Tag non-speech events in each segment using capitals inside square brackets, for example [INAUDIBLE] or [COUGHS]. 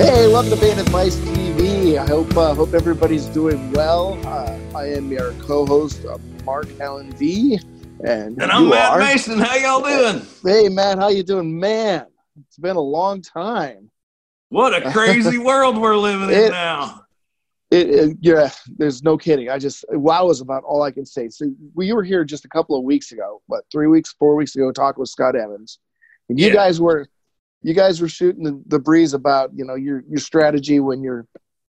Hey, welcome to Band Advice TV. I hope uh, hope everybody's doing well. Uh, I am your co-host, uh, Mark Allen V, and, And I'm Matt are. Mason. How y'all doing? Hey, Matt, how you doing, man? It's been a long time. What a [LAUGHS] crazy world we're living in now. It, it, yeah, there's no kidding. I just wow is about all I can say. So we were here just a couple of weeks ago, what three weeks, four weeks ago, talking with Scott Evans, and you Yeah. guys were, you guys were shooting the, the breeze about you know your your strategy when you're,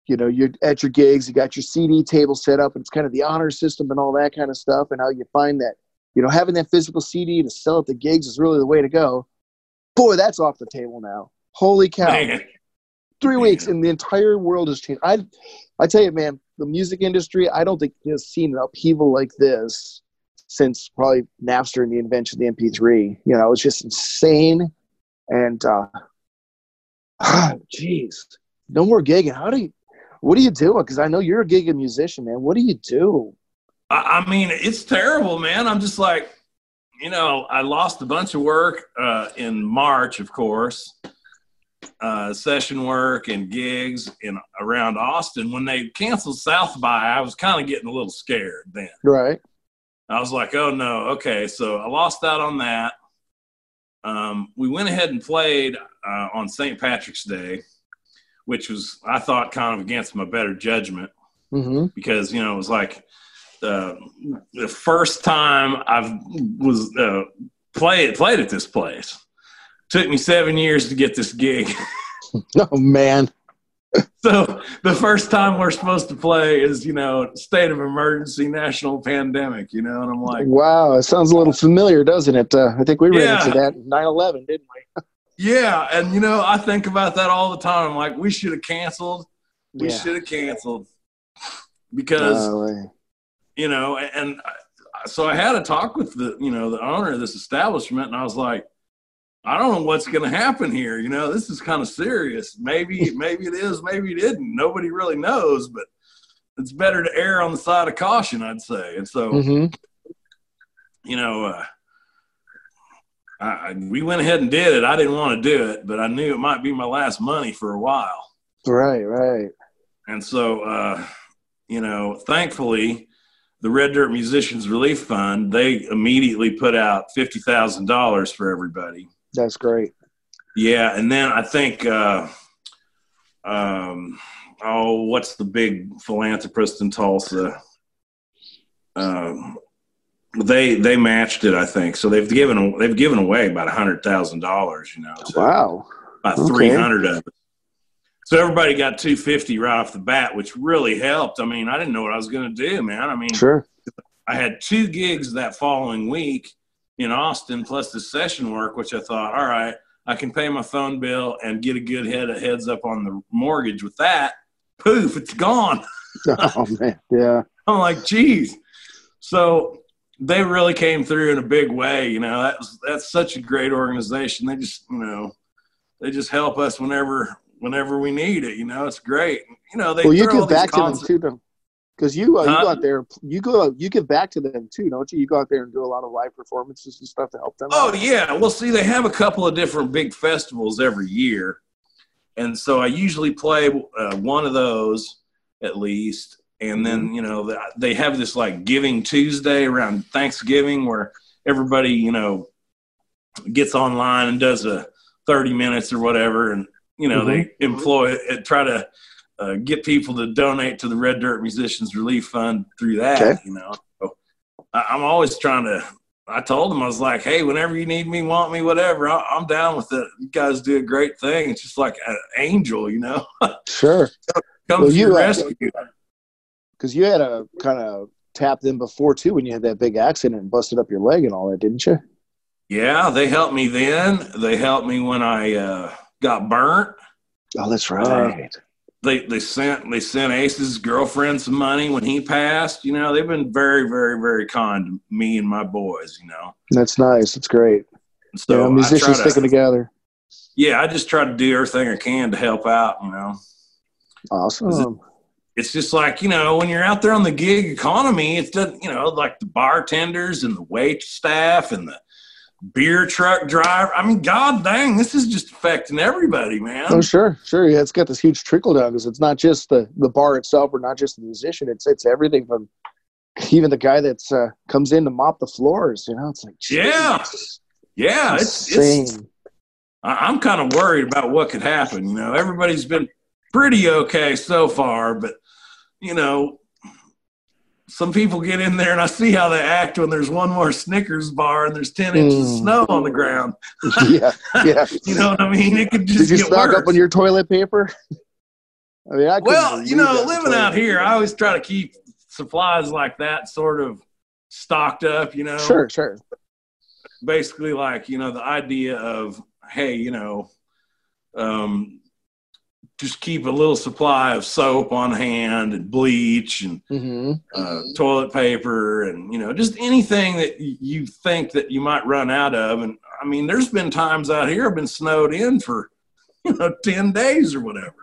you know, you're at your gigs. You got your CD table set up, and it's kind of the honor system and all that kind of stuff, and how you find that you know having that physical CD to sell at the gigs is really the way to go. Boy, that's off the table now. Holy cow! Man. three Man. weeks and the entire world has changed. I, I tell you, man, the music industry, I don't think has seen an upheaval like this since probably Napster and the invention of the MP3. You know, it's just insane. And, uh, [SIGHS] jeez, no more gigging. How do you, what are you doing? Because I know you're a gigging musician, man. What do you do? I, I mean, it's terrible, man. I'm just like, you know, I lost a bunch of work uh, in March, of course, uh, session work and gigs in around Austin. When they canceled South by, I was kind of getting a little scared then. Right. I was like, oh no, okay. So I lost out on that. Um, we went ahead and played uh, on St. Patrick's Day, which was, I thought, kind of against my better judgment Mm-hmm. because, you know, it was like uh, the first time I was uh, played, played at this place. Took me seven years to get this gig. [LAUGHS] Oh, man. [LAUGHS] so the first time we're supposed to play is, you know, state of emergency, national pandemic, you know, and I'm like, Wow. It sounds a little familiar, doesn't it? Uh, I think we ran Yeah. into that 9 11, didn't we? [LAUGHS] Yeah, and you know, I think about that all the time. I'm like, we should have canceled. We Yeah. should have canceled because you know, and I, so I had a talk with the you know the owner of this establishment, and I was like, I don't know what's going to happen here. You know, this is kind of serious. Maybe [LAUGHS] maybe it is, maybe it isn't. Nobody really knows, but it's better to err on the side of caution, I'd say. And so Mhm. you know, uh, I, I, we went ahead and did it. I didn't want to do it, but I knew it might be my last money for a while. Right, right. And so, uh, you know, thankfully, the Red Dirt Musicians Relief Fund, they immediately put out $50,000 for everybody. That's great. Yeah. And then I think, uh, um, oh, what's the big philanthropist in Tulsa? Um, they they matched it, I think. So they've given they've given away about a hundred thousand dollars. You know, so Wow. about Okay. three hundred of it. So everybody got two fifty right off the bat, which really helped. I mean, I didn't know what I was going to do, man. I mean, Sure. I had two gigs that following week in Austin, plus the session work, which I thought, all right, I can pay my phone bill and get a good head heads up on the mortgage with that. Poof, it's gone. [LAUGHS] Oh man. Yeah. I'm like, geez. So they really came through in a big way. You know, that's that's such a great organization. They just, you know, they just help us whenever whenever we need it. You know, it's great. You know, they Well, you give back to them too, because you uh, you Huh? go out there, you go you give back to them too, don't you? You go out there and do a lot of live performances and stuff to help them. Oh out. yeah. Well, see, they have a couple of different big festivals every year, and so I usually play uh, one of those at least. And then you know they have this like Giving Tuesday around Thanksgiving where everybody you know gets online and does a thirty minutes or whatever, and you know they employ uh, try to uh, get people to donate to the Red Dirt Musicians Relief Fund through that. Okay. You know, so I, I'm always trying to I told them I was like, hey, whenever you need me, want me, whatever, I, I'm down with it. You guys do a great thing. It's just like an angel, you know, [LAUGHS] Sure, comes Well, to you, uh, rescue. because you had a kind of tap them before too when you had that big accident and busted up your leg and all that, didn't you? Yeah, they helped me then. They helped me when I uh, got burnt. Oh, that's right. They they sent they sent Ace's girlfriend some money when he passed. You know, they've been very very very kind to me and my boys. You know, that's nice. That's great. so yeah, musicians to- sticking together. Yeah, I just try to do everything I can to help out. You know. Awesome. it's just like you know when you're out there on the gig economy it's you know like the bartenders and the wait staff and the beer truck driver. I mean, god dang, this is just affecting everybody, man. Oh, sure, sure. Yeah, it's got this huge trickle down because it's not just the the bar itself, or not just the musician. It's it's everything from even the guy that's uh, comes in to mop the floors. You know, it's like geez, yeah, yeah, it's, it's I'm kind of worried about what could happen. You know, everybody's been pretty okay so far, but you know, some people get in there and I see how they act when there's one more Snickers bar and there's 10 inches mm. of snow on the ground. [LAUGHS] yeah, yeah. [LAUGHS] you know what I mean? It could just Did you get stock worse. up on your toilet paper? I mean, I well, you know, living out here, I always try to keep supplies like that sort of stocked up, you know. Sure, sure. Basically, like, you know, the idea of, hey, you know, um, just keep a little supply of soap on hand and bleach and mm-hmm. uh, toilet paper and you know just anything that you think that you might run out of. And i mean there's been times out here i've been snowed in for [LAUGHS] you know 10 days or whatever.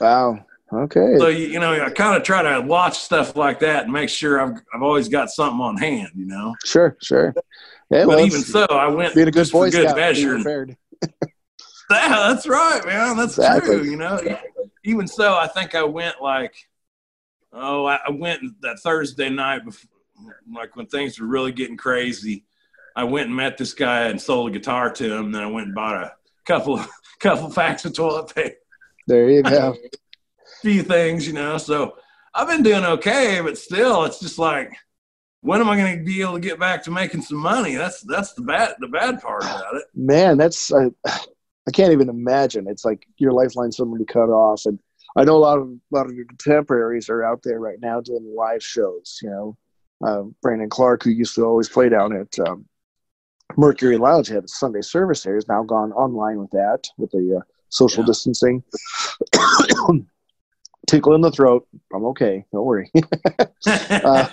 Wow. Okay. So you know i kind of try to watch stuff like that and make sure i've, I've always got something on hand you know? Sure sure. Yeah, but well, even so i went being a good boy good scout, measure [LAUGHS] Yeah, that's right, man. That's exactly. true. You know, even so, I think I went like, oh, I went that Thursday night before, like when things were really getting crazy. I went and met this guy and sold a guitar to him. Then I went and bought a couple, [LAUGHS] couple packs of toilet paper. There you go. a [LAUGHS] few things, you know. So I've been doing okay, but still, it's just like, when am I going to be able to get back to making some money? That's that's the bad the bad part about it. Man, that's. Uh, I can't even imagine. It's like your lifeline suddenly cut off. And I know a lot of a lot of your contemporaries are out there right now doing live shows. You know, uh, Brandon Clark, who used to always play down at um, Mercury Lounge, had a Sunday service there. Has now gone online with that with the uh, social yeah. distancing. [COUGHS] Tickle in the throat. I'm okay. Don't worry. [LAUGHS] uh,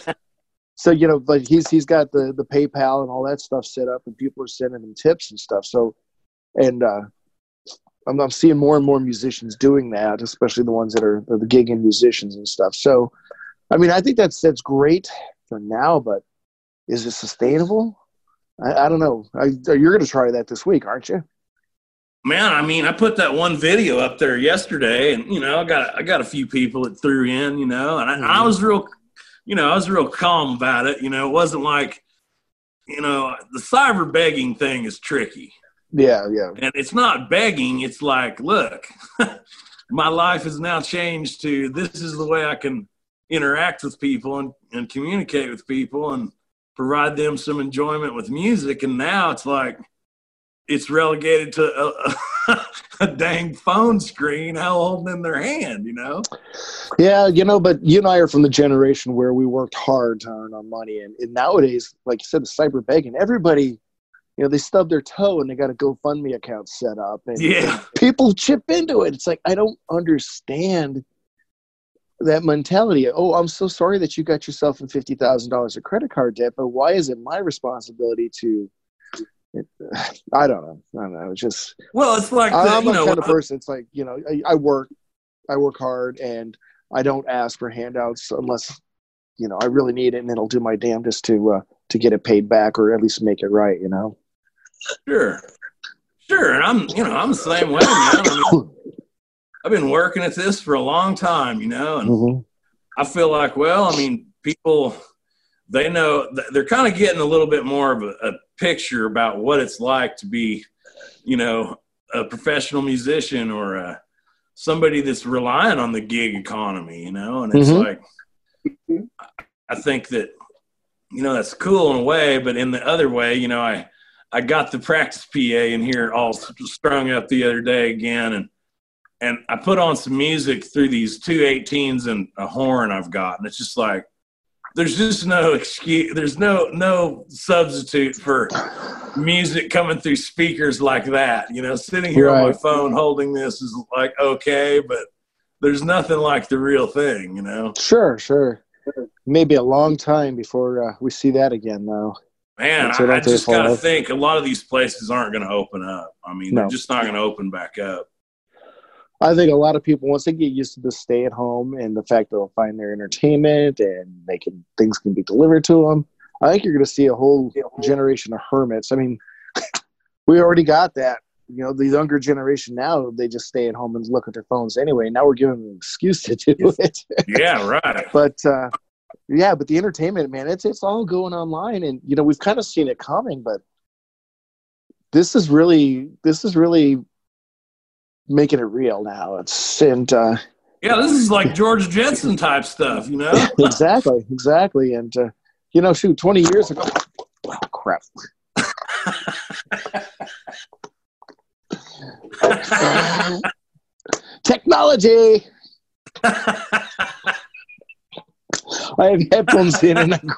so you know, but he's he's got the the PayPal and all that stuff set up, and people are sending him tips and stuff. So, and uh, I'm, I'm seeing more and more musicians doing that, especially the ones that are, are the gigging musicians and stuff. So, I mean, I think that's that's great for now, but is it sustainable? I, I don't know. I, you're going to try that this week, aren't you? Man, I mean, I put that one video up there yesterday, and you know, I got I got a few people that threw in, you know, and I, mm-hmm. I was real, you know, I was real calm about it. You know, it wasn't like, you know, the cyber begging thing is tricky. Yeah, yeah. And it's not begging, it's like, look, [LAUGHS] my life has now changed to this is the way I can interact with people and, and communicate with people and provide them some enjoyment with music. And now it's like, it's relegated to a, [LAUGHS] a, dang phone screen how held in their hand, you know? Yeah, you know, but you and I are from the generation where we worked hard to earn our money. And, and nowadays, like you said, the cyber begging, everybody you know, they stub their toe and they got a GoFundMe account set up, and yeah, people chip into it. It's like I don't understand that mentality. Oh, I'm so sorry that you got yourself in fifty thousand dollars of credit card debt, but why is it my responsibility to? It, I don't know. I don't know. It's just well, it's like the, I'm a know, kind of person. It's like you know, I, I work, I work hard, and I don't ask for handouts unless you know I really need it, and it'll do my damnedest to uh, to get it paid back or at least make it right. You know. Sure, sure. And I'm, you know, I'm the same way, man. I mean, I've been working at this for a long time, you know, and mm-hmm. I feel like, well, I mean, people, they know they're kind of getting a little bit more of a, a picture about what it's like to be, you know, a professional musician or a, somebody that's relying on the gig economy, you know, and it's mm-hmm. like, I think that, you know, that's cool in a way, but in the other way, you know, I, I got the practice PA in here all strung up the other day again, and and I put on some music through these two 18s and a horn I've got, and it's just like there's just no excuse, there's no no substitute for music coming through speakers like that. You know, sitting here right. on my phone holding this is like okay, but there's nothing like the real thing. You know. Sure, sure. Maybe a long time before uh, we see that again, though. Man, I, I just got to think a lot of these places aren't going to open up. I mean, no. they're just not going to open back up. I think a lot of people once they get used to the stay at home and the fact that they'll find their entertainment and they can things can be delivered to them. I think you're going to see a whole generation of hermits. I mean, [LAUGHS] we already got that. You know, the younger generation now they just stay at home and look at their phones anyway. Now we're giving them an excuse to do it. yeah, [LAUGHS] right. but uh, yeah, but the entertainment, man, it's it's all going online, and you know we've kind of seen it coming, but this is really this is really making it real now. It's and uh, yeah, this is like [LAUGHS] George Jetson type stuff, you know. [LAUGHS] exactly, exactly, and uh, you know, shoot, twenty years ago, oh, crap. [LAUGHS] Technology. I have headphones in, and I'm,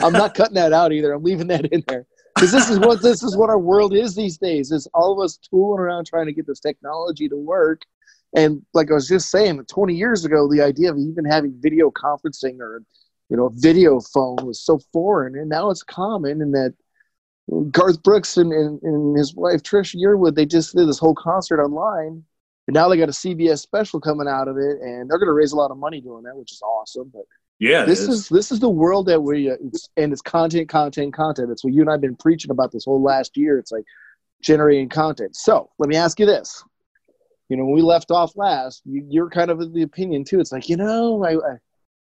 I'm not cutting that out either. I'm leaving that in there because this is what this is what our world is these days. Is all of us tooling around trying to get this technology to work. And like I was just saying, 20 years ago, the idea of even having video conferencing or you know, a video phone was so foreign, and now it's common. And that Garth Brooks and, and, and his wife Trisha Yearwood, they just did this whole concert online, and now they got a CBS special coming out of it, and they're going to raise a lot of money doing that, which is awesome. But yeah, this is. is. this is the world that we uh, it's, and it's content, content, content. It's what you and I've been preaching about this whole last year. It's like generating content. So let me ask you this: you know, when we left off last, you, are kind of of the opinion too. It's like you know, I, I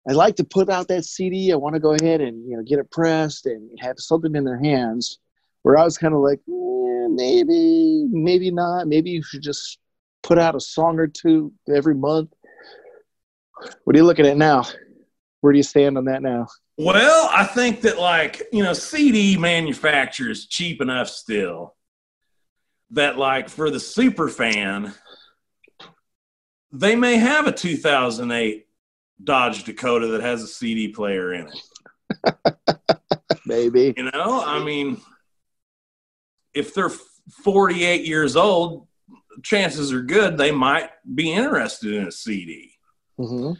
I like to put out that CD. I want to go ahead and you know get it pressed and have something in their hands. Where I was kind of like, eh, maybe, maybe not. Maybe you should just put out a song or two every month. What are you looking at now? Where do you stand on that now? Well, I think that like, you know, CD manufacturer is cheap enough still that like for the super fan, they may have a 2008 Dodge Dakota that has a CD player in it. [LAUGHS] Maybe. You know, I mean, if they're 48 years old, chances are good they might be interested in a CD. Mm-hmm.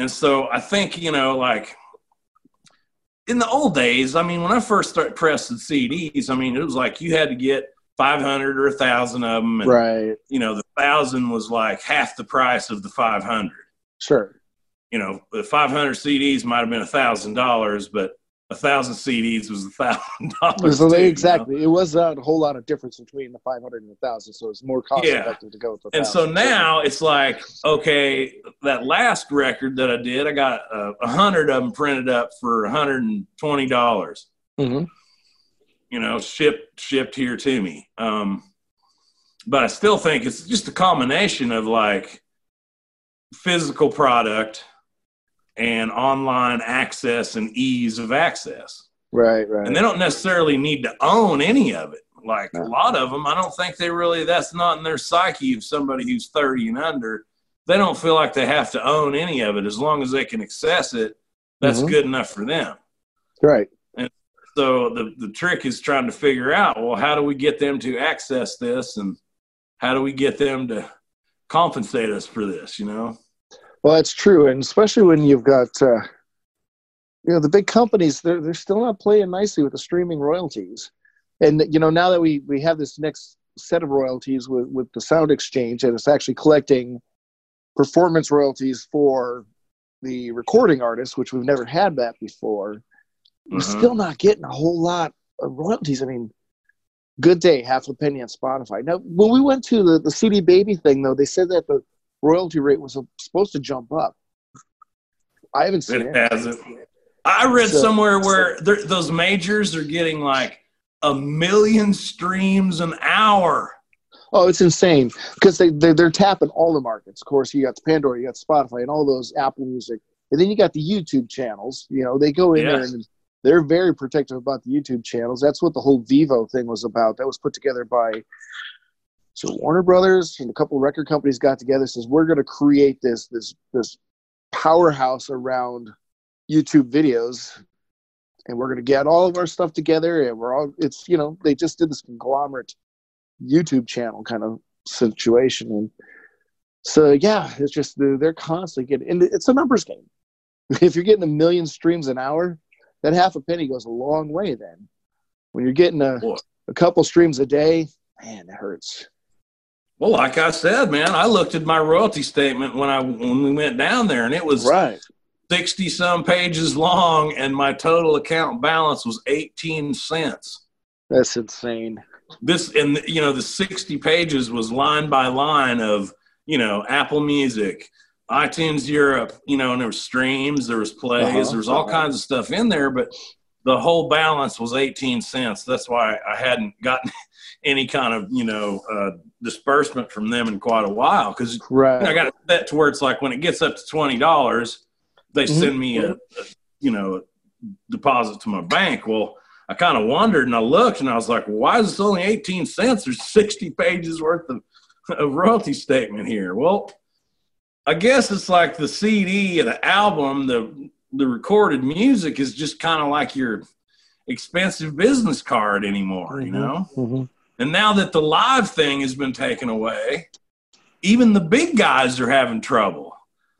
And so I think, you know, like in the old days, I mean, when I first started pressing CDs, I mean, it was like you had to get 500 or a thousand of them. And, right. You know, the thousand was like half the price of the 500. Sure. You know, the 500 CDs might have been a thousand dollars, but a thousand CDs was a thousand [LAUGHS] dollars. Exactly. You know? It was not a whole lot of difference between the 500 and the thousand. So it's more cost yeah. effective to go with the And so now it's like, okay, that last record that I did, I got a uh, hundred of them printed up for 120. dollars mm-hmm. You know, shipped, shipped here to me. Um, but I still think it's just a combination of like physical product – and online access and ease of access. Right, right. And they don't necessarily need to own any of it. Like no. a lot of them, I don't think they really, that's not in their psyche of somebody who's 30 and under. They don't feel like they have to own any of it. As long as they can access it, that's mm-hmm. good enough for them. Right. And so the, the trick is trying to figure out, well, how do we get them to access this and how do we get them to compensate us for this, you know? Well, that's true, and especially when you've got uh, you know the big companies, they're they're still not playing nicely with the streaming royalties. And you know now that we we have this next set of royalties with with the Sound Exchange, and it's actually collecting performance royalties for the recording artists, which we've never had that before. We're mm-hmm. still not getting a whole lot of royalties. I mean, good day, half a penny on Spotify. Now, when we went to the, the CD Baby thing, though, they said that the royalty rate was supposed to jump up. I haven't seen it. It hasn't. I read so, somewhere where those majors are getting like a million streams an hour. Oh, it's insane because they, they they're tapping all the markets. Of course, you got Pandora, you got Spotify, and all those Apple Music, and then you got the YouTube channels. You know, they go in yes. there and they're very protective about the YouTube channels. That's what the whole Vevo thing was about. That was put together by so Warner Brothers and a couple record companies got together says we're going to create this this this powerhouse around YouTube videos and we're going to get all of our stuff together and we're all it's you know they just did this conglomerate YouTube channel kind of situation. And so yeah it's just they're constantly getting and it's a numbers game. [LAUGHS] If you're getting a million streams an hour that half a penny goes a long way then. When you're getting a, a couple streams a day man it hurts well, like I said, man, I looked at my royalty statement when I when we went down there, and it was right sixty some pages long, and my total account balance was eighteen cents. That's insane. this and you know the 60 pages was line by line of you know apple music itunes europe you know and there was streams there was plays Uh-huh. there was all kinds of stuff in there but the whole balance was 18 cents that's why i hadn't gotten any kind of you know uh, disbursement from them in quite a while because. I got it set to where it's like when it gets up to twenty dollars, they Mhm. send me a, a you know a deposit to my bank. Well, I kind of wondered and I looked and I was like, why is this only eighteen cents? There's sixty pages worth of, of royalty statement here. Well, I guess it's like the CD, or the album, the the recorded music is just kind of like your expensive business card anymore, you Mhm. know. Mhm. And now that the live thing has been taken away, even the big guys are having trouble.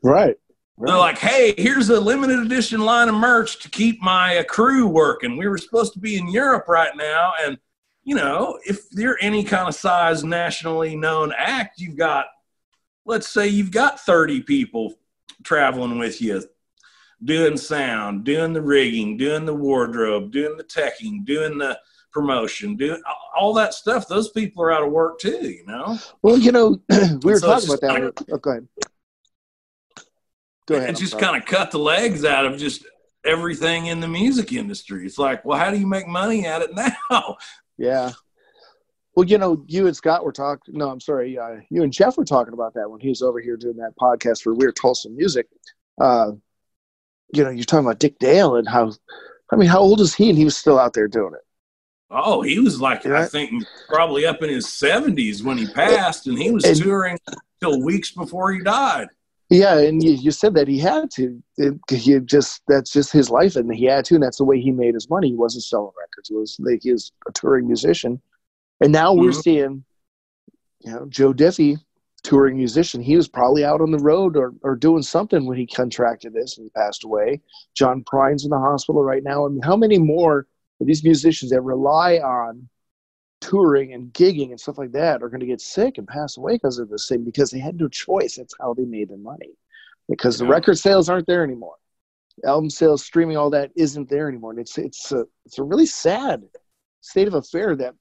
Right. They're like, hey, here's a limited edition line of merch to keep my uh, crew working. We were supposed to be in Europe right now. And, you know, if you're any kind of size nationally known act, you've got, let's say you've got 30 people traveling with you, doing sound, doing the rigging, doing the wardrobe, doing the teching, doing the promotion, do all that stuff. Those people are out of work too, you know? Well, you know, [CLEARS THROAT] we were So talking about that. just- Oh, go ahead. Go ahead. It just kind of cut the legs out of just everything in the music industry. It's like, well, how do you make money at it now? Yeah. Well, you know, you and Scott were talking. No, I'm sorry. Uh, you and Jeff were talking about that when he was over here doing that podcast for Weird Tulsa Music. Uh, you know, you're talking about Dick Dale and how, I mean, how old is he? And he was still out there doing it. Oh, he was like, I think probably up in his 70s when he passed, and he was And- touring till weeks before he died. Yeah, and you, you said that he had to. It, he just that's just his life, and he had to, and that's the way he made his money. He wasn't selling records; it was like he was a touring musician. And now we're Mhm. seeing, you know, Joe Diffie, touring musician. He was probably out on the road or, or doing something when he contracted this and he passed away. John Prine's in the hospital right now. I mean, how many more these musicians that rely on touring and gigging and stuff like that are going to get sick and pass away because of this thing because they had no choice. That's how they made their money because the Yeah. record sales aren't there anymore. Album sales, streaming, all that isn't there anymore. And it's it's a it's a really sad state of affair that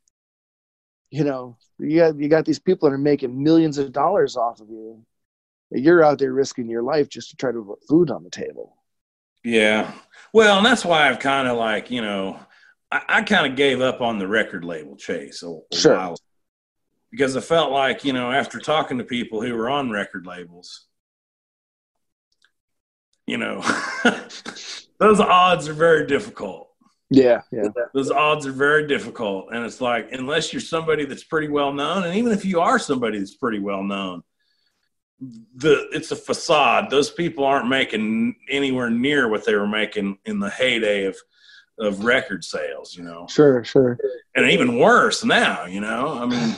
you know you got you got these people that are making millions of dollars off of you. You're out there risking your life just to try to put food on the table. Yeah. Well, and that's why I've kind of like, you know, I, I kind of gave up on the record label chase a, a Sure. while because I felt like, you know, after talking to people who were on record labels, you know, [LAUGHS] those odds are very difficult. Yeah, yeah, Those odds are very difficult. And it's like, unless you're somebody that's pretty well known, and even if you are somebody that's pretty well known, the it's a facade. Those people aren't making anywhere near what they were making in the heyday of of record sales, you know. sure, sure. And even worse now, you know. I mean,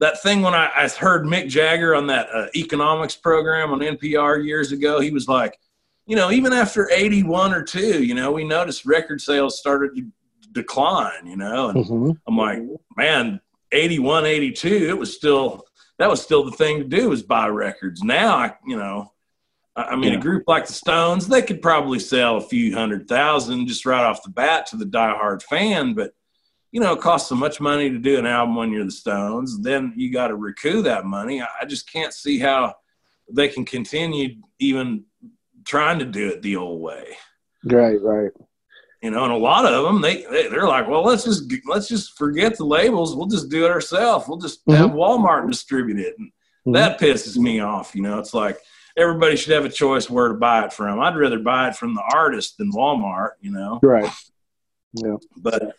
that thing when I, I heard Mick Jagger on that uh, economics program on NPR years ago, he was like, you know, even after 81 or 2, you know, we noticed record sales started to decline, you know, and hmm I'm like, man, 81, 82, it was still, that was still the thing to do was buy records. Now, I, you know, I mean, Yeah. a group like the Stones, they could probably sell a few hundred thousand just right off the bat to the diehard fan, but you know, it costs so much money to do an album when you're the Stones. Then you got to recoup that money. I just can't see how they can continue even trying to do it the old way Right, right. you know and a lot of them they, they they're like well let's just let's just forget the labels we'll just do it ourselves we'll just have walmart distribute it and Mhm. that pisses me off you know it's like everybody should have a choice where to buy it from i'd rather buy it from the artist than walmart you know Right. Yeah. But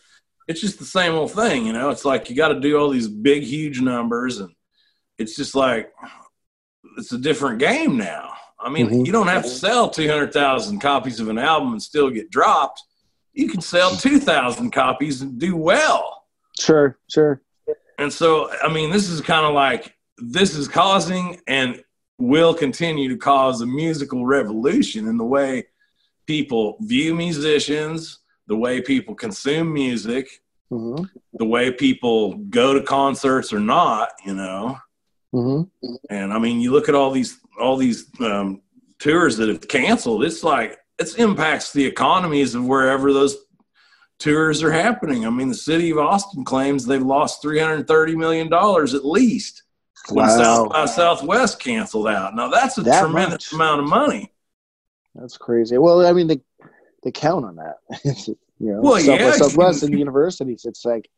it's just the same old thing you know it's like you got to do all these big huge numbers and it's just like it's a different game now i mean Mhm. you don't have to sell 200000 copies of an album and still get dropped you can sell 2000 copies and do well Sure, sure. and so i mean this is kind of like this is causing and will continue to cause a musical revolution in the way people view musicians the way people consume music hmm the way people go to concerts or not, you know. hmm And I mean, you look at all these all these um, tours that have canceled. It's like it impacts the economies of wherever those tours are happening. I mean, the city of Austin claims they've lost three hundred thirty million dollars at least when Wow. South by Southwest canceled out. Now that's a That tremendous much. amount of money. That's crazy. Well, I mean, they they count on that. [LAUGHS] you know, Well, South by yeah, Southwest and the universities. It's like,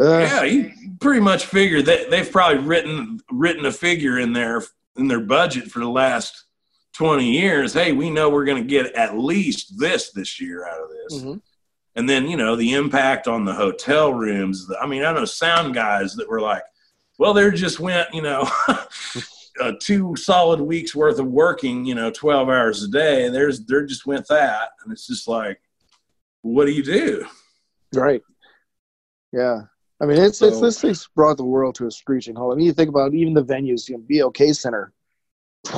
uh, Yeah, you pretty much figure that they've probably written written a figure in their in their budget for the last twenty years. Hey, we know we're going to get at least this this year out of this. mhm. And then, you know, the impact on the hotel rooms. I mean, I know sound guys that were like, well, they just went, you know, [LAUGHS] uh, two solid weeks worth of working, you know, 12 hours a day. And There's, they just went that. And it's just like, what do you do? right. Yeah. I mean, it's, it's this thing's brought the world to a screeching halt. I mean, you think about even the venues, you know, BOK Center, [SIGHS]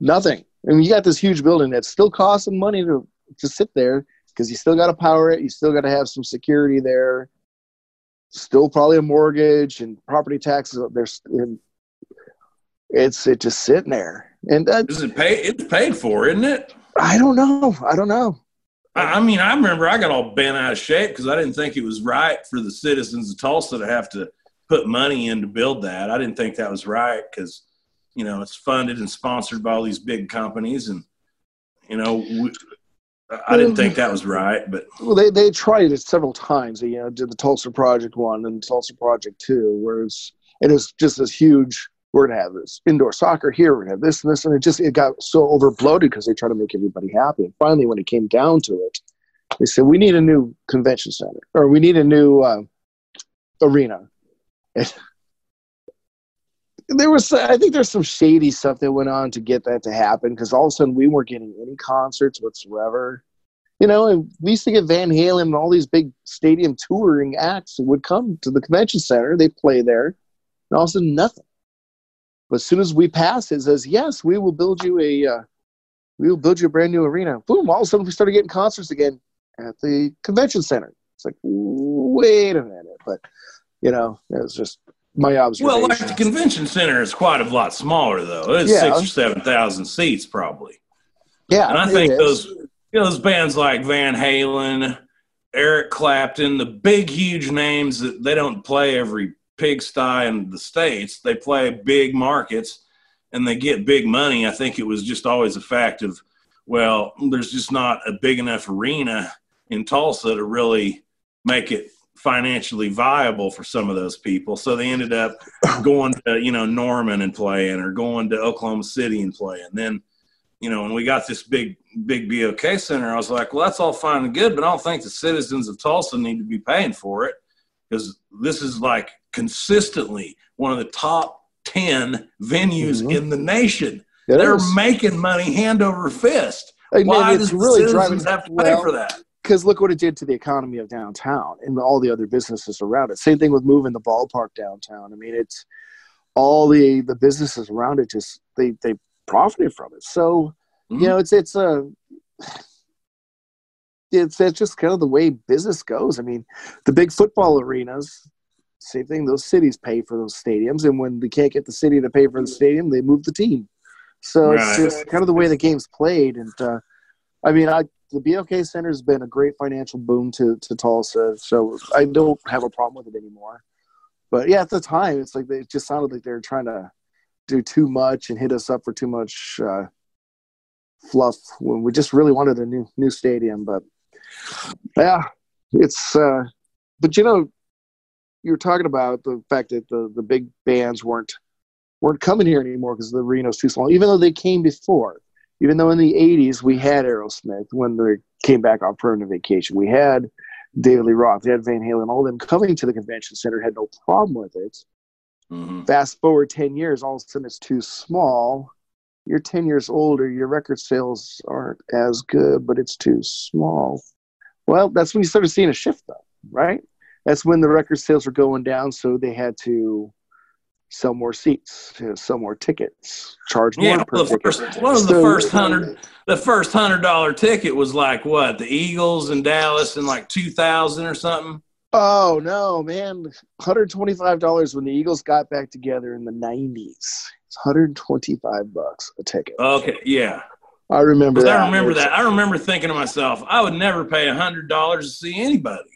nothing. I mean, you got this huge building that still costs some money to to sit there because you still got to power it. You still got to have some security there. Still probably a mortgage and property taxes. There's it's it just sitting there, and that, Is it pay? It's paid for, isn't it? I don't know. I don't know. I I mean, I remember I got all bent out of shape because I didn't think it was right for the citizens of Tulsa to have to put money in to build that. I didn't think that was right because, you know, it's funded and sponsored by all these big companies, and you know, we, I didn't think that was right. But Well, they they tried it several times. They, you know, did the Tulsa Project one and Tulsa Project two, where it's it was just this huge. We're gonna have this indoor soccer here. We're gonna have this and this, and it just it got so overbloated because they try to make everybody happy. And finally, when it came down to it, they said we need a new convention center or we need a new uh, arena. And there was, I think, there's some shady stuff that went on to get that to happen because all of a sudden we weren't getting any concerts whatsoever you know, and we used to get Van Halen and all these big stadium touring acts would come to the convention center. They play there, and all of a sudden nothing. But as soon as we pass, it says, "Yes, we will build you a, uh, we will build you a brand new arena." Boom! All of a sudden, we started getting concerts again at the convention center. It's like, wait a minute, but you know, it was just my observation. well, like the convention center is quite a lot smaller, though. It's Yeah. six or seven thousand seats, probably. yeah, And I think is. those, you know, those bands like Van Halen, Eric Clapton, the big, huge names that they don't play every pigsty in the states. They play big markets, and they get big money. I think it was just always a fact of, well, there's just not a big enough arena in Tulsa to really make it financially viable for some of those people. So they ended up going to, you know, Norman and playing or going to Oklahoma City and playing. Then, you know, when we got this big, big BOK center, I was like, well, that's all fine and good, but I don't think the citizens of Tulsa need to be paying for it because this is like consistently one of the top 10 venues Mhm. in the nation. It They're is. making money hand over fist. And Why it's does really the driving citizens have to pay well, for that? Because look what it did to the economy of downtown and all the other businesses around it. Same thing with moving the ballpark downtown. I mean, it's all the the businesses around it just they they profited from it. So Mhm. you know, it's it's a it's it's just kind of the way business goes. I mean, the big football arenas, same thing. Those cities pay for those stadiums, and when they can't get the city to pay for the stadium, they move the team. So Right. it's just kind of the way the game's played. And uh, I mean, I the BOK Center has been a great financial boom to to Tulsa, so I don't have a problem with it anymore. But yeah, at the time, it's like they it just sounded like they were trying to do too much and hit us up for too much uh, fluff when we just really wanted a new new stadium. But yeah, it's. Uh, but you know, you were talking about the fact that the the big bands weren't weren't coming here anymore because the arena's too small, even though they came before. Even though in the '80s we had Aerosmith when they came back off permanent vacation, we had David Lee Roth, we had Van Halen, all of them coming to the convention center had no problem with it. Mhm. fast forward 10 years all of a sudden it's too small. You're 10 years older your record sales aren't as good but it's too small. Well that's when you started seeing a shift though right? That's when the record sales were going down so they had to sell more seats you know, sell more tickets charge more Yeah, per the ticket first, what was the first hundred? The first hundred dollar ticket was like what? The Eagles in Dallas in like two thousand or something. oh no man $125 when the eagles got back together in the 90s it's 125 bucks a ticket Okay, yeah, I remember that. I remember that. I remember thinking to myself, I would never pay a hundred dollars to see anybody.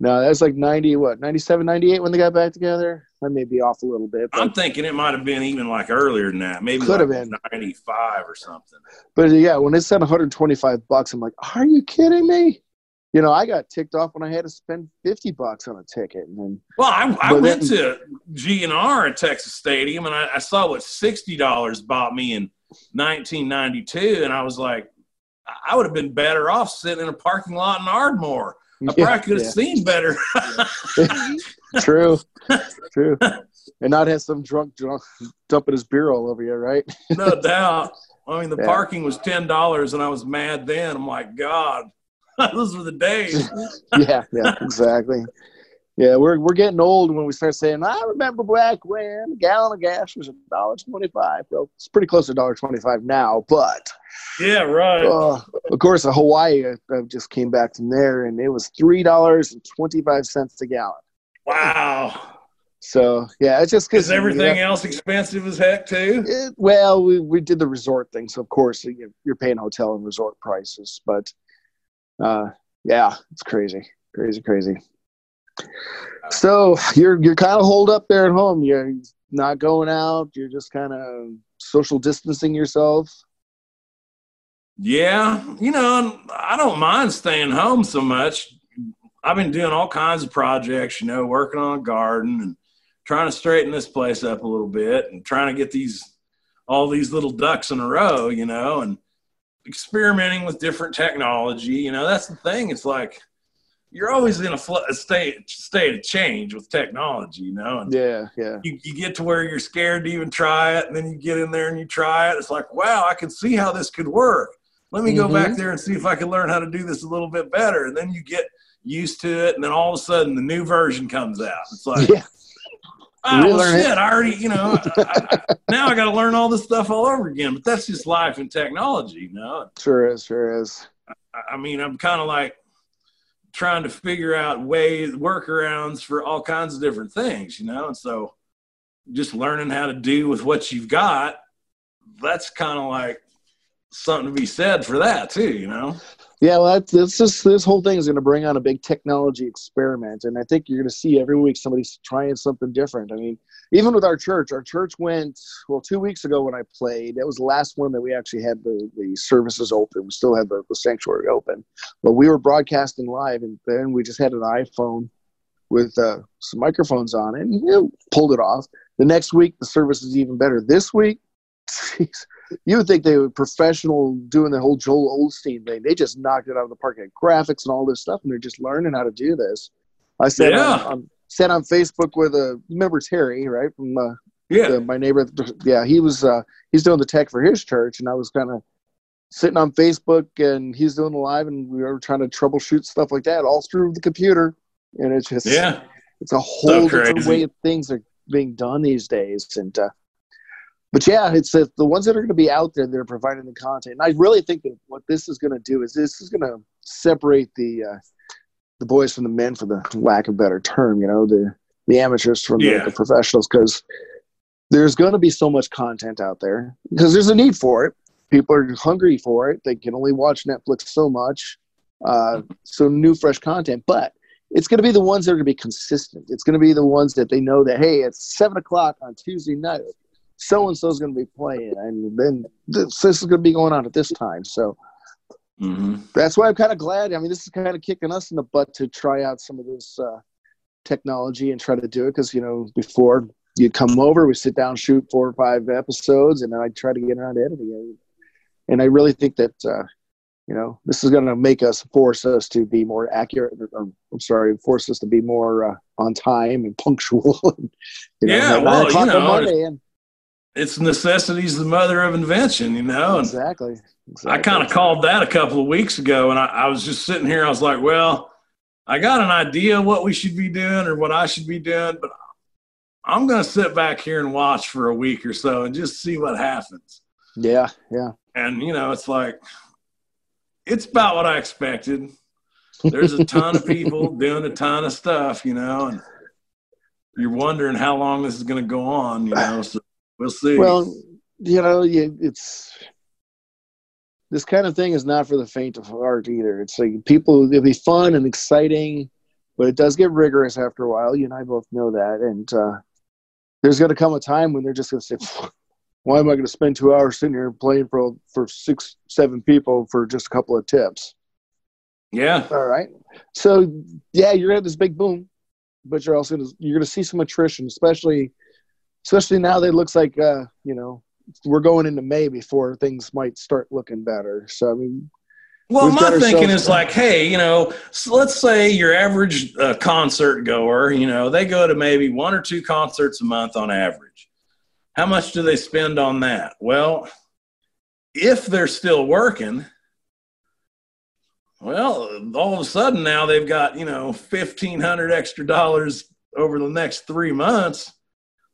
No, that's like 90, what, 97, 98 when they got back together? I may be off a little bit. I'm thinking it might have been even like earlier than that. Maybe Could have been. 95 or something. but yeah, when it said 125 bucks, I'm like, are you kidding me? You know, I got ticked off when I had to spend 50 bucks on a ticket. And then, Well, I, I went then- to GNR at Texas Stadium and I, I saw what sixty dollars bought me in 1992, and I was like, I would have been better off sitting in a parking lot in Ardmore. I [LAUGHS] Yeah, probably could have yeah. seen better. [LAUGHS] [LAUGHS] True, [LAUGHS] true. And not have some drunk drunk dumping his beer all over you, right? no doubt. I mean, the Yeah. parking was ten dollars, and I was mad then. I'm like, God, [LAUGHS] those were the days. [LAUGHS] yeah, yeah, exactly. Yeah, we're we're getting old when we start saying, I remember back when a gallon of gas was a dollar twenty five. Well, it's pretty close to a dollar twenty five now, but Yeah, right. uh, of course, uh, Hawaii. I, I just came back from there, and it was three dollars and twenty five cents a gallon. Wow. So yeah, it's just because everything else expensive as heck too? It, well, we, we did the resort thing, so of course you- you're paying hotel and resort prices. But uh, yeah, it's crazy, crazy, crazy. So you're you're kind of holed up there at home. You're not going out. You're just kind of social distancing yourself. Yeah, you know, I don't mind staying home so much. I've been doing all kinds of projects, you know, working on a garden and trying to straighten this place up a little bit and trying to get these all these little ducks in a row, you know, and experimenting with different technology. You know, that's the thing. It's like you're always in a, fl- a state state of change with technology, you know, and Yeah, yeah, you, you get to where you're scared to even try it, and then you get in there and you try it. It's like, wow, I can see how this could work. Let me go Mhm. back there and see if I can learn how to do this a little bit better. And then you get used to it, and then all of a sudden the new version comes out. It's like, yeah. oh well, learn it. shit, I already, you know, I, I, now I got to learn all this stuff all over again. But that's just life and technology, you know. Sure is, sure is. I- I mean, I'm kind of like trying to figure out ways, workarounds for all kinds of different things, you know. And so, just learning how to do with what you've got, that's kind of like something to be said for that too, you know. Yeah, well, that's, that's just this whole thing is going to bring on a big technology experiment, and I think you're going to see every week somebody's trying something different. I mean, even with our church, our church went well two weeks ago when I played. That was the last one that we actually had the, the services open. We still had the, the sanctuary open, but we were broadcasting live, and then we just had an iPhone with uh, some microphones on it, and you know, pulled it off. The next week, the service is even better. This week, [LAUGHS] jeez, you would think they were professional doing the whole Joel Osteen thing. They just knocked it out of the park. Had graphics and all this stuff, and they're just learning how to do this. I said, Yeah. on, on, said on Facebook with a member Terry, right from uh, Yeah, the, my neighbor. Yeah, he was uh, he's doing the tech for his church, and I was kind of sitting on Facebook, and he's doing the live, and we were trying to troubleshoot stuff like that all through the computer, and it's just yeah, it's a whole different way of things are being done these days and uh, but yeah it's the, the ones that are going to be out there that are providing the content and i really think that what this is going to do is this is going to separate the uh, the boys from the men for the lack of a better term you know the the amateurs from Yeah. the, the professionals because there's going to be so much content out there because there's a need for it people are hungry for it they can only watch netflix so much uh, so new fresh content but it's going to be the ones that are going to be consistent. It's going to be the ones that they know that hey, it's seven o'clock on Tuesday night. So and so is going to be playing, and then this, this is going to be going on at this time. So hmm that's why I'm kind of glad. I mean, this is kind of kicking us in the butt to try out some of this uh, technology and try to do it because you know before you'd come over, we sit down, shoot four or five episodes, and then I'd try to get around to editing it. And I really think that uh, you know this is going to make us force us to be more accurate. Or, I'm sorry, force us to be more uh, on time and [LAUGHS] punctual. you know, Yeah, well, you know, Monday, and It's necessity's the mother of invention, you know. And exactly. exactly. I kind of called that a couple of weeks ago, and I, I was just sitting here. I was like, well, I got an idea what we should be doing or what I should be doing, but I'm going to sit back here and watch for a week or so and just see what happens. Yeah, yeah. And, you know, it's like, it's about what I expected. There's a ton of people [LAUGHS] doing a ton of stuff, you know, and you're wondering how long this is going to go on, you know. So we'll see. Well, you know, you, it's this kind of thing is not for the faint of heart either. It's like people, it'll be fun and exciting, but it does get rigorous after a while. You and I both know that. And uh, there's going to come a time when they're just going to say, why am I going to spend two hours sitting here playing for, for six, seven people for just a couple of tips? Yeah. All right. So yeah, you're gonna have this big boom, but you're also gonna, you're gonna see some attrition, especially especially now that it looks like uh, you know we're going into May before things might start looking better. So I mean, well, my thinking is like, hey, you know, so let's say your average uh, concert goer, you know, they go to maybe one or two concerts a month on average. How much do they spend on that? Well, if they're still working, well, all of a sudden now they've got, you know, 1500 extra dollars over the next 3 months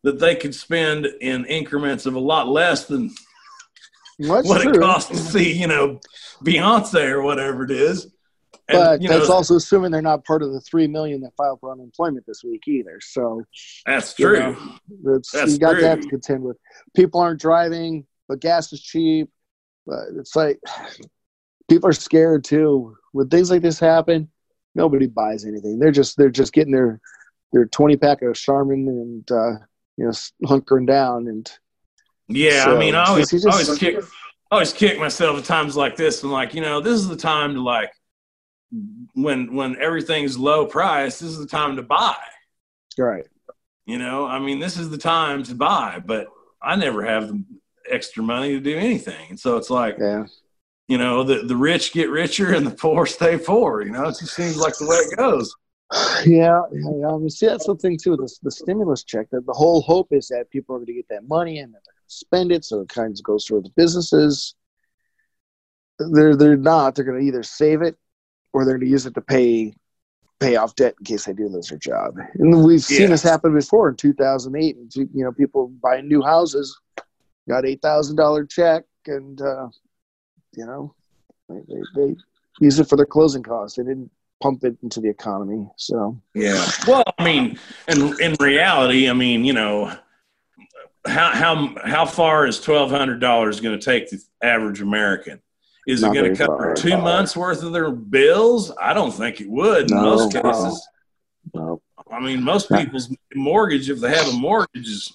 that they could spend in increments of a lot less than That's what true. it costs to see, you know, Beyonce or whatever it is. And, but that's know, also assuming they're not part of the three million that filed for unemployment this week either. So that's true. You, know, that's you got true. that to contend with. People aren't driving, but gas is cheap. But it's like people are scared too. When things like this happen, nobody buys anything. They're just they're just getting their their twenty pack of Charmin and uh, you know hunkering down and. Yeah, so, I mean, I always, just, always kick, always kick myself at times like this. and like, you know, this is the time to like, when when everything's low price, this is the time to buy. Right. You know, I mean, this is the time to buy, but I never have the extra money to do anything, and so it's like, yeah you know, the, the rich get richer and the poor stay poor. You know, it just seems like the way it goes. [SIGHS] Yeah, yeah. I mean, see, that's the thing too. The, the stimulus check. That the whole hope is that people are going to get that money and that they're going to spend it, so it kind of goes toward the businesses. They're they're not. They're going to either save it or they're going to use it to pay pay off debt in case they do lose their job. And we've seen this happen before in 2008. And You know, people buying new houses got eight thousand dollar check and. Uh, you know, they, they, they use it for their closing costs. They didn't pump it into the economy. So yeah. Well, I mean, in in reality, I mean, you know, how how how far is twelve hundred dollars going to take the average American? Is Not it going to cover two months worth of their bills? I don't think it would in most cases. No. no. I mean, most people's mortgage, if they have a mortgage, is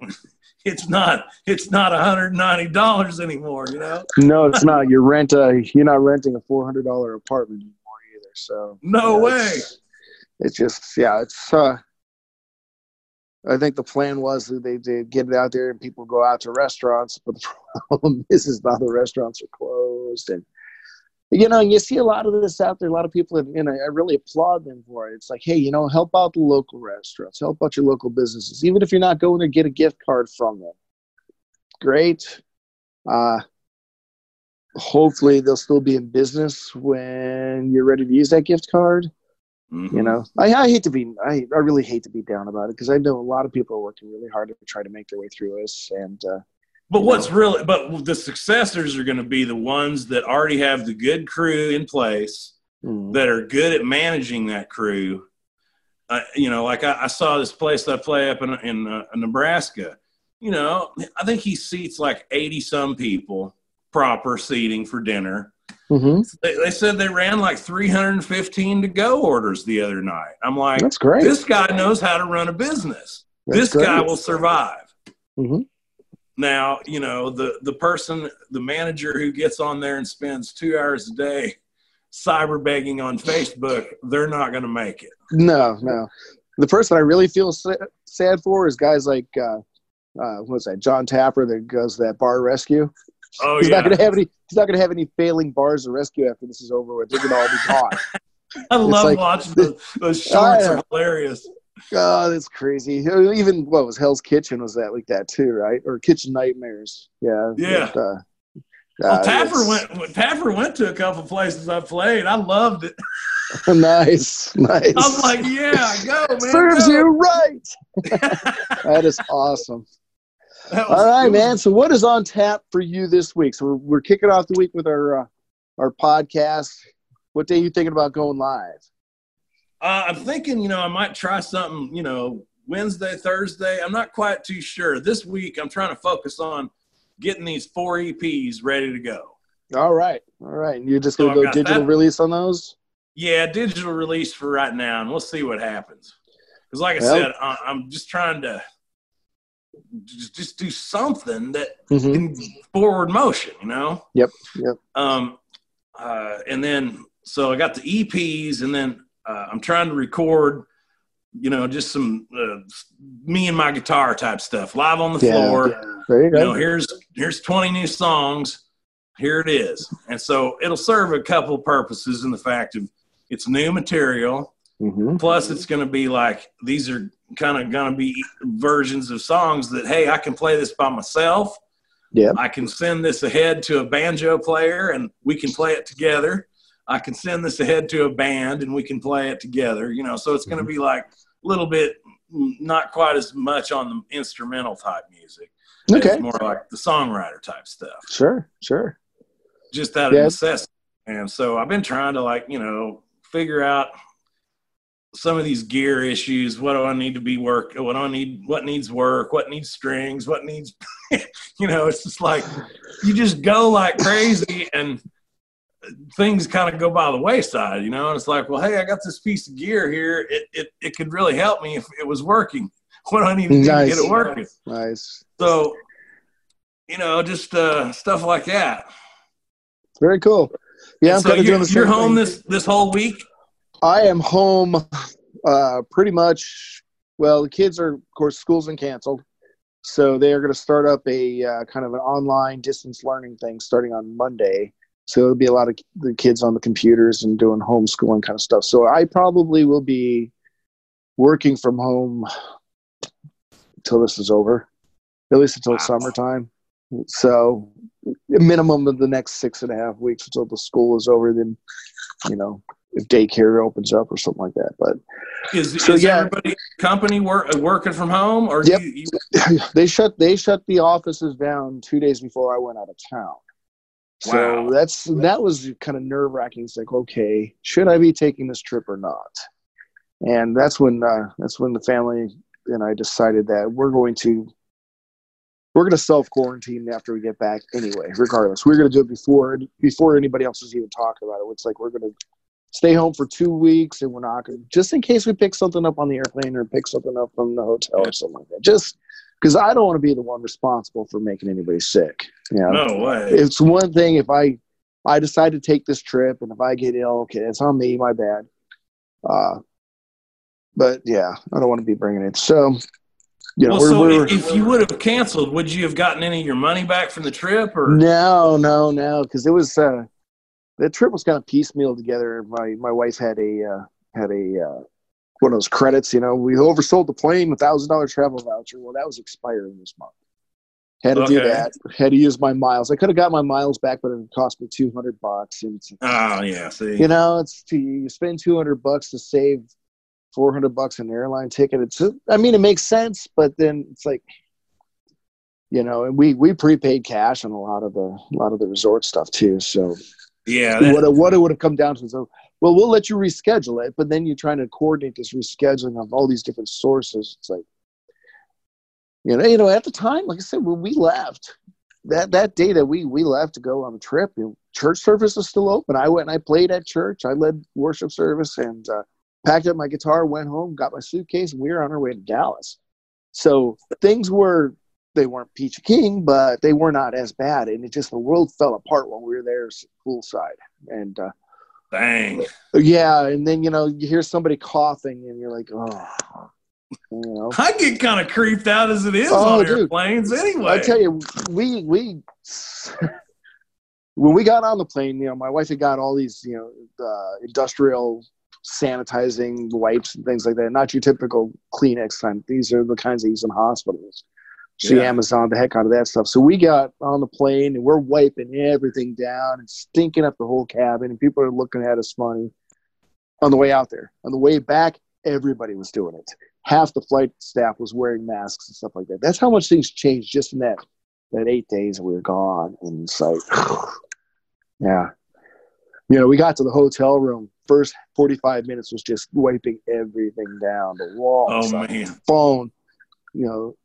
[LAUGHS] it's not it's not $190 anymore you know no it's not you rent a you're not renting a $400 apartment anymore either so no yeah, way it's, it's, just yeah it's uh i think the plan was that they, did get it out there and people go out to restaurants but the [LAUGHS] problem is is now the restaurants are closed and you know, you see a lot of this out there. A lot of people, and I really applaud them for it. It's like, hey, you know, help out the local restaurants, help out your local businesses, even if you're not going to get a gift card from them. Great. Uh, hopefully, they'll still be in business when you're ready to use that gift card. Mm-hmm. You know, I, I hate to be, I, I really hate to be down about it because I know a lot of people are working really hard to try to make their way through this, and uh, but what's really, but the successors are going to be the ones that already have the good crew in place, mm. that are good at managing that crew. Uh, you know, like I, I, saw this place that I play up in, in uh, Nebraska. You know, I think he seats like 80 some people, proper seating for dinner. Mm-hmm. They, they, said they ran like 315 to go orders the other night. I'm like, that's great. This guy knows how to run a business. That's this great. guy will survive. Mm-hmm. Now, you know, the, the person, the manager who gets on there and spends two hours a day cyber begging on Facebook, they're not going to make it. No, no. The person I really feel sad for is guys like, uh, uh, what's that, Jon Taffer that does that bar rescue. Oh, he's yeah. not going to have any. He's not to have any failing bars to rescue after this is over with. They're going to all be [LAUGHS] gone. I it's love like, watching those, those shorts. Are [LAUGHS] hilarious. Oh, that's crazy. Even what was Hell's Kitchen was that like that too, right? Or Kitchen Nightmares. Yeah. Yeah. But, uh, well, uh, Taffer went. Taffer went to a couple places I played. I loved it. [LAUGHS] nice, nice. I'm like, yeah, go man. Serves go. you right. that is awesome. All right, cool. man. So, what is on tap for you this week? So, we're, we're kicking off the week with our uh, our podcast. What day are you thinking about going live? Uh, I'm thinking, you know, I might try something, you know, Wednesday, Thursday. I'm not quite too sure. This week, I'm trying to focus on getting these four EPs ready to go. All right, all right. And you're just gonna So go digital that. release on those? Yeah, digital release for right now, and we'll see what happens. Because, like I Well- said, I, I'm just trying to just, just do something that Mhm. in forward motion, you know. Yep, yep. Um, uh, and then so I got the EPs, and then uh, I'm trying to record, you know, just some uh, me and my guitar type stuff live on the Yeah, floor. There you You know, here's here's 20 new songs. Here it is, and so it'll serve a couple purposes in the fact of it's new material. Mhm. Plus, it's going to be like these are kind of going to be versions of songs that hey, I can play this by myself. yeah I can send this ahead to a banjo player and we can play it together. I can send this ahead to a band and we can play it together. You know, so it's going to mm-hmm. be like a little bit not quite as much on the instrumental type music. Okay. It's more like the songwriter type stuff, Sure, sure. just out of necessity. And so I've been trying to like, you know, figure out some of these gear issues. What do I need to be work? What do I need? What needs work? What needs strings? What needs, [LAUGHS] you know, it's just like you just go like crazy and things kind of go by the wayside, you know. And it's like, well, hey, I got this piece of gear here. It it, it could really help me if it was working. [LAUGHS] What do I need to do to get it working? Nice. So, you know, just uh, stuff like that. Very cool. Yeah, I'm so kind of doing the you're home thing. this this whole week. I am home uh, pretty much. Well, the kids are, of course, school's been canceled. So they are going to start up a uh, kind of an online distance learning thing starting on Monday. So it'll be a lot of the kids on the computers and doing homeschooling kind of stuff. So I probably will be working from home until this is over, at least until Wow. summertime. So a minimum of the next six and a half weeks until the school is over. Then, you know, if daycare opens up or something like that. But Is, So, is yeah. everybody company work working from home or Yep. you, you [LAUGHS] they shut they shut the offices down two days before I went out of town. Wow. So that's that was kind of nerve wracking. It's like, okay, should I be taking this trip or not? And that's when uh, that's when the family and I decided that we're going to we're going to self quarantine after we get back anyway. Regardless, we're going to do it before before anybody else is even talking about it. It's like we're going to stay home for two weeks and we're not going to just in case we pick something up on the airplane or pick something up from the hotel or something like that. Just because I don't want to be the one responsible for making anybody sick. You know? no way. it's one thing if I I decide to take this trip and if I get ill, okay, it's on me, my bad. Uh, but yeah, I don't want to be bringing it. So, you know, well, we're, so we're if, if you would have canceled, would you have gotten any of your money back from the trip or no, no, no, because it was uh, the trip was kind of piecemeal together. My my wife had a uh, had a uh, one of those credits. You know, we oversold the plane, a thousand dollar travel voucher. Well, that was expiring this month. Had to do that. Had to use my miles. I could have got my miles back, but it cost me two hundred bucks. And it's, Oh yeah, see. you know, it's you spend two hundred bucks to save four hundred bucks an airline ticket. It's I mean, it makes sense, but then it's like, you know, and we we prepaid cash on a lot of the a lot of the resort stuff too. So yeah, what it, what it would have come down to is, oh, well, we'll let you reschedule it, but then you're trying to coordinate this rescheduling of all these different sources. It's like, you know, you know, at the time, like I said, when we left that that day that we we left to go on the trip, you know, church service was still open. I went and I played at church. I led worship service and uh, packed up my guitar, went home, got my suitcase, and we were on our way to Dallas. So things were they weren't peachy king, but they were not as bad, and it just the world fell apart while we were there poolside. And uh, dang. yeah, and then you know you hear somebody coughing, and you're like, oh, you know. I get kind of creeped out as it is Oh, on dude. airplanes anyway. I tell you, we we [LAUGHS] when we got on the plane, you know, my wife had got all these, you know, uh, industrial sanitizing wipes and things like that. Not your typical Kleenex kind. These are the kinds they use in hospitals. She Yeah. Amazon the heck out of that stuff. So we got on the plane and we're wiping everything down and stinking up the whole cabin, and people are looking at us funny. On the way out there, on the way back, everybody was doing it. Half the flight staff was wearing masks and stuff like that. That's how much things changed just in that that eight days we were gone. And it's like, [SIGHS] yeah, you know, we got to the hotel room. First forty-five minutes was just wiping everything down, the walls, oh man. phone, you know,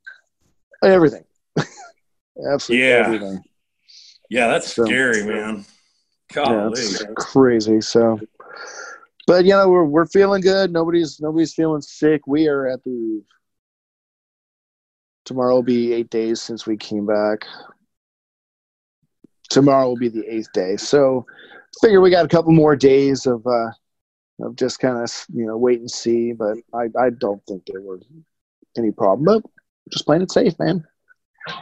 everything. [LAUGHS] Absolutely Yeah. everything. Yeah, that's So- scary, man. Yeah, it's crazy. So, but you know, we're we're feeling good. Nobody's nobody's feeling sick. We are at the tomorrow will be eight days since we came back. Tomorrow will be the eighth day. So, figure we got a couple more days of uh, of just kind of you know wait and see. But I I don't think there were any problem. But just playing it safe, man.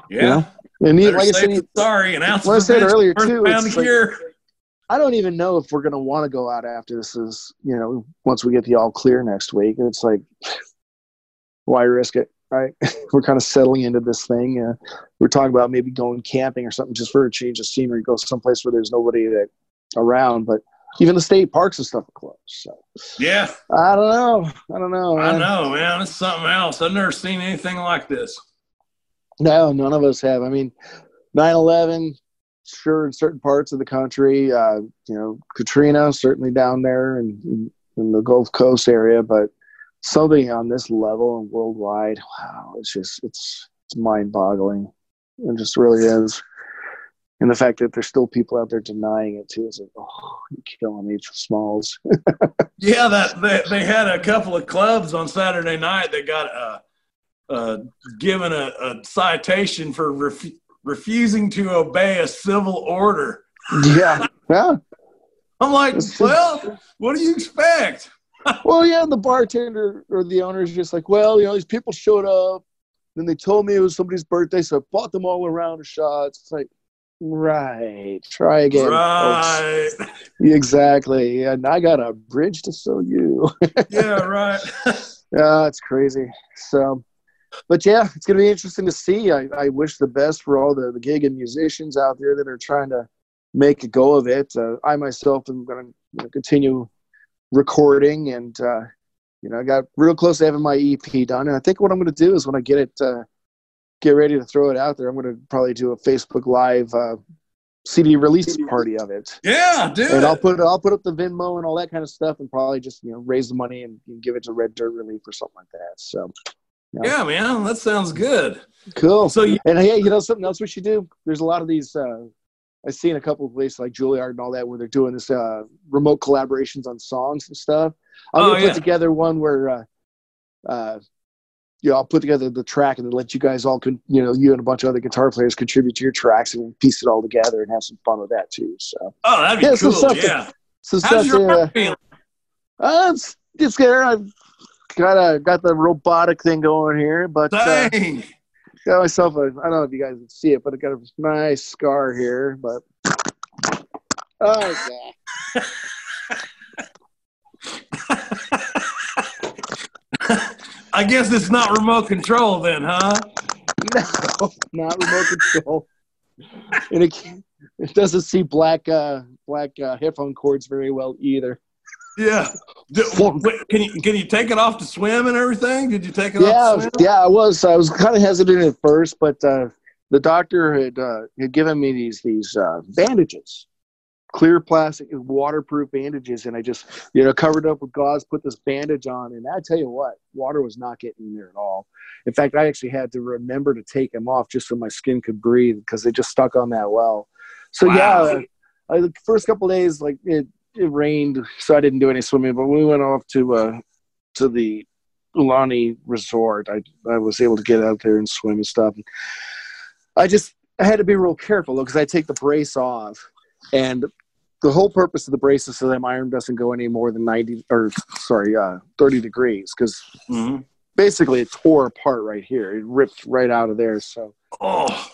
Yeah. You know? And he, like I said, sorry, an ounce. Like I said earlier too, it's like, I don't even know if we're going to want to go out after this is, you know, once we get the all clear next week. And it's like, why risk it? Right. [LAUGHS] we're kind of settling into this thing. Uh, we're talking about maybe going camping or something just for a change of scenery, go someplace where there's nobody that around. But even the state parks and stuff are closed. So yeah, I don't know. I don't know. Man. I know, man. It's something else. I've never seen anything like this. No, none of us have. I mean, 9/11, sure, in certain parts of the country. Uh, you know, Katrina certainly down there in, in the Gulf Coast area, but something on this level and worldwide, wow, it's just it's it's mind-boggling. It just really is. And the fact that there's still people out there denying it too is like, oh, you're killing me, Smalls. [LAUGHS] yeah, that they, they had a couple of clubs on Saturday night that got uh, uh, given a, a, citation for ref- refusing to obey a civil order. Yeah, yeah. I'm like, well, what do you expect? [LAUGHS] well, yeah, the bartender or the owner is just like, well, you know, these people showed up, then they told me it was somebody's birthday, so I bought them all around of shots. It's like, right, try again. Right. Folks. Exactly. And I got a bridge to sell you. [LAUGHS] yeah, right. [LAUGHS] yeah, it's crazy. So, but yeah, it's going to be interesting to see. I, I wish the best for all the, the gig and musicians out there that are trying to make a go of it. Uh, I myself am going to you know, continue recording and, uh, you know, I got real close to having my EP done. And I think what I'm going to do is when I get it, uh, get ready to throw it out there, I'm going to probably do a Facebook Live uh, CD release party of it. Yeah, dude. And I'll put I'll put up the Venmo and all that kind of stuff, and probably just you know raise the money and, and give it to Red Dirt Relief or something like that. So yeah. yeah, man, that sounds good. Cool. So, you- and hey, you know something else we should do? There's a lot of these. Uh, I've seen a couple of places like Juilliard and all that where they're doing this uh, remote collaborations on songs and stuff. I'm oh, gonna yeah. put together one where, uh, uh, you know, I'll put together the track and then let you guys all, con- you know, you and a bunch of other guitar players contribute to your tracks and piece it all together and have some fun with that too. So. Oh, that'd be yeah, cool. Some yeah. Some How's stuff your to, uh, uh, it's, it's good. I've got a got the robotic thing going here, but uh, got myself a. I don't know if you guys can see it, but I got a nice scar here. But oh yeah. [LAUGHS] [LAUGHS] I guess it's not remote control then, huh? No, not remote control. and it, it doesn't see black uh, black uh, headphone cords very well either. Yeah. Can you can you take it off to swim and everything? Did you take it yeah, off? Yeah, I was. I was kind of hesitant at first, but uh, the doctor had uh, had given me these these uh, bandages, clear plastic, waterproof bandages, and I just you know covered up with gauze, put this bandage on, and I tell you what, water was not getting in there at all. In fact, I actually had to remember to take them off just so my skin could breathe because they just stuck on that well. So wow. yeah. I, the first couple days, like it, it rained, so I didn't do any swimming. But we went off to uh, to the Aulani resort. I I was able to get out there and swim and stuff. I just I had to be real careful because I take the brace off, and the whole purpose of the brace is so that my arm doesn't go any more than ninety or sorry, uh, thirty degrees because. Mm-hmm. Basically, it tore apart right here. It ripped right out of there. So, oh,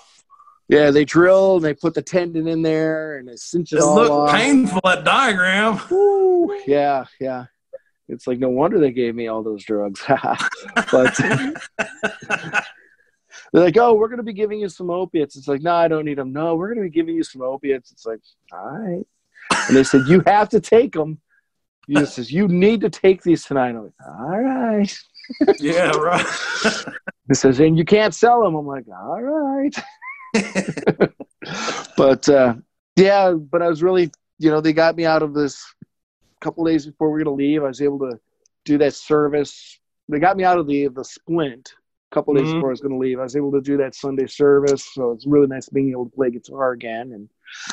yeah, they drill and they put the tendon in there and they cinch it, it all looked off. painful that diagram. Ooh, yeah, yeah. It's like no wonder they gave me all those drugs. [LAUGHS] but [LAUGHS] they're like, "Oh, we're going to be giving you some opiates." It's like, "No, I don't need them." No, we're going to be giving you some opiates. It's like, "All right." And they said, "You have to take them." He says, "You need to take these tonight." I'm like, "All right." yeah, right. [LAUGHS] he says, "And you can't sell them." I'm like, "All right." [LAUGHS] but uh, yeah, but I was really, you know, they got me out of this couple days before we were gonna leave. I was able to do that service. They got me out of the the splint a couple days mm-hmm. before I was gonna leave. I was able to do that Sunday service, so it's really nice being able to play guitar again. And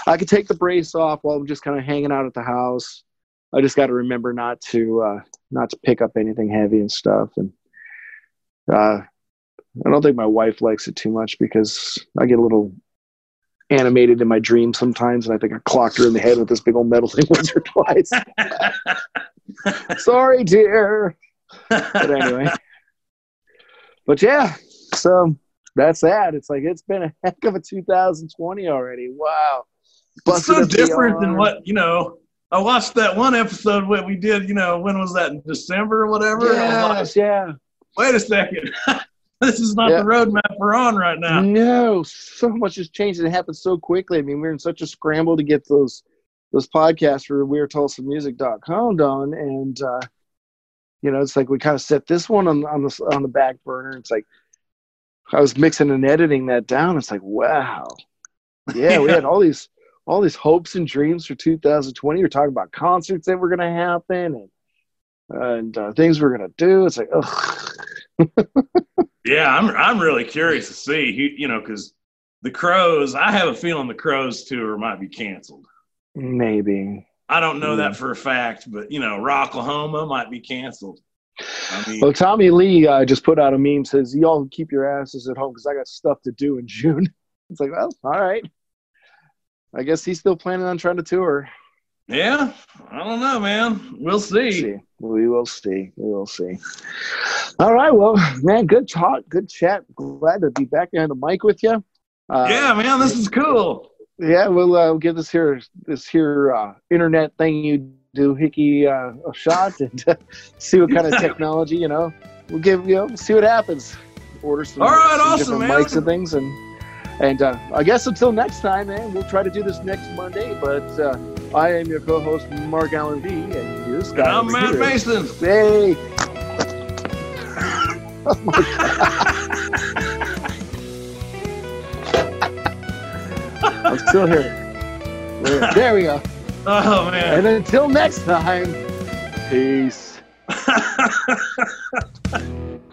I could take the brace off while I'm just kind of hanging out at the house. I just got to remember not to uh, not to pick up anything heavy and stuff. And uh, I don't think my wife likes it too much because I get a little animated in my dreams sometimes, and I think I clocked her in the head with this big old metal thing [LAUGHS] once or twice. [LAUGHS] Sorry, dear. But anyway, [LAUGHS] but yeah, so that's that. It's like it's been a heck of a 2020 already. Wow, it's so different than what you know. I watched that one episode where we did. You know, when was that? In December or whatever. Yes, yeah. Wait a second. [LAUGHS] this is not yeah. the roadmap we're on right now. No, so much has changed. It happened so quickly. I mean, we're in such a scramble to get those those podcasts for WeirdTulsaMusic.com done, and uh, you know, it's like we kind of set this one on on the on the back burner. It's like I was mixing and editing that down. It's like, wow, yeah, yeah. we had [LAUGHS] all these all these hopes and dreams for 2020. We're talking about concerts that were going to happen and and uh, things we're going to do. It's like, ugh. yeah, I'm I'm really curious to see, you know, because the Crowes. I have a feeling the Crowes tour might be canceled. Maybe. I don't know that for a fact, but you know, Rocklahoma might be canceled. I mean, well, Tommy Lee uh, just put out a meme says, "Y'all keep your asses at home because I got stuff to do in June." [LAUGHS] It's like, well, all right. I guess he's still planning on trying to tour. Yeah, I don't know, man. We'll see. see. We will see. We will see. All right. Well, man, good talk, good chat. Glad to be back behind the mic with you. Uh, yeah, man, this is cool. Yeah, we'll uh, give this here this here uh, internet thing you do, Hickey, uh, a shot and uh, [LAUGHS] see what kind of [LAUGHS] technology. You know, we'll give you know see what happens. Order some, All right, some awesome, different man. mics and things and and uh, I guess until next time, man, we'll try to do this next Monday. But uh, I am your co-host, Mark Allen V, and this guy. I'm Matt here. Mason. Hey. [LAUGHS] oh I'm still here. There we go. [LAUGHS] Oh man. And until next time, peace. [LAUGHS]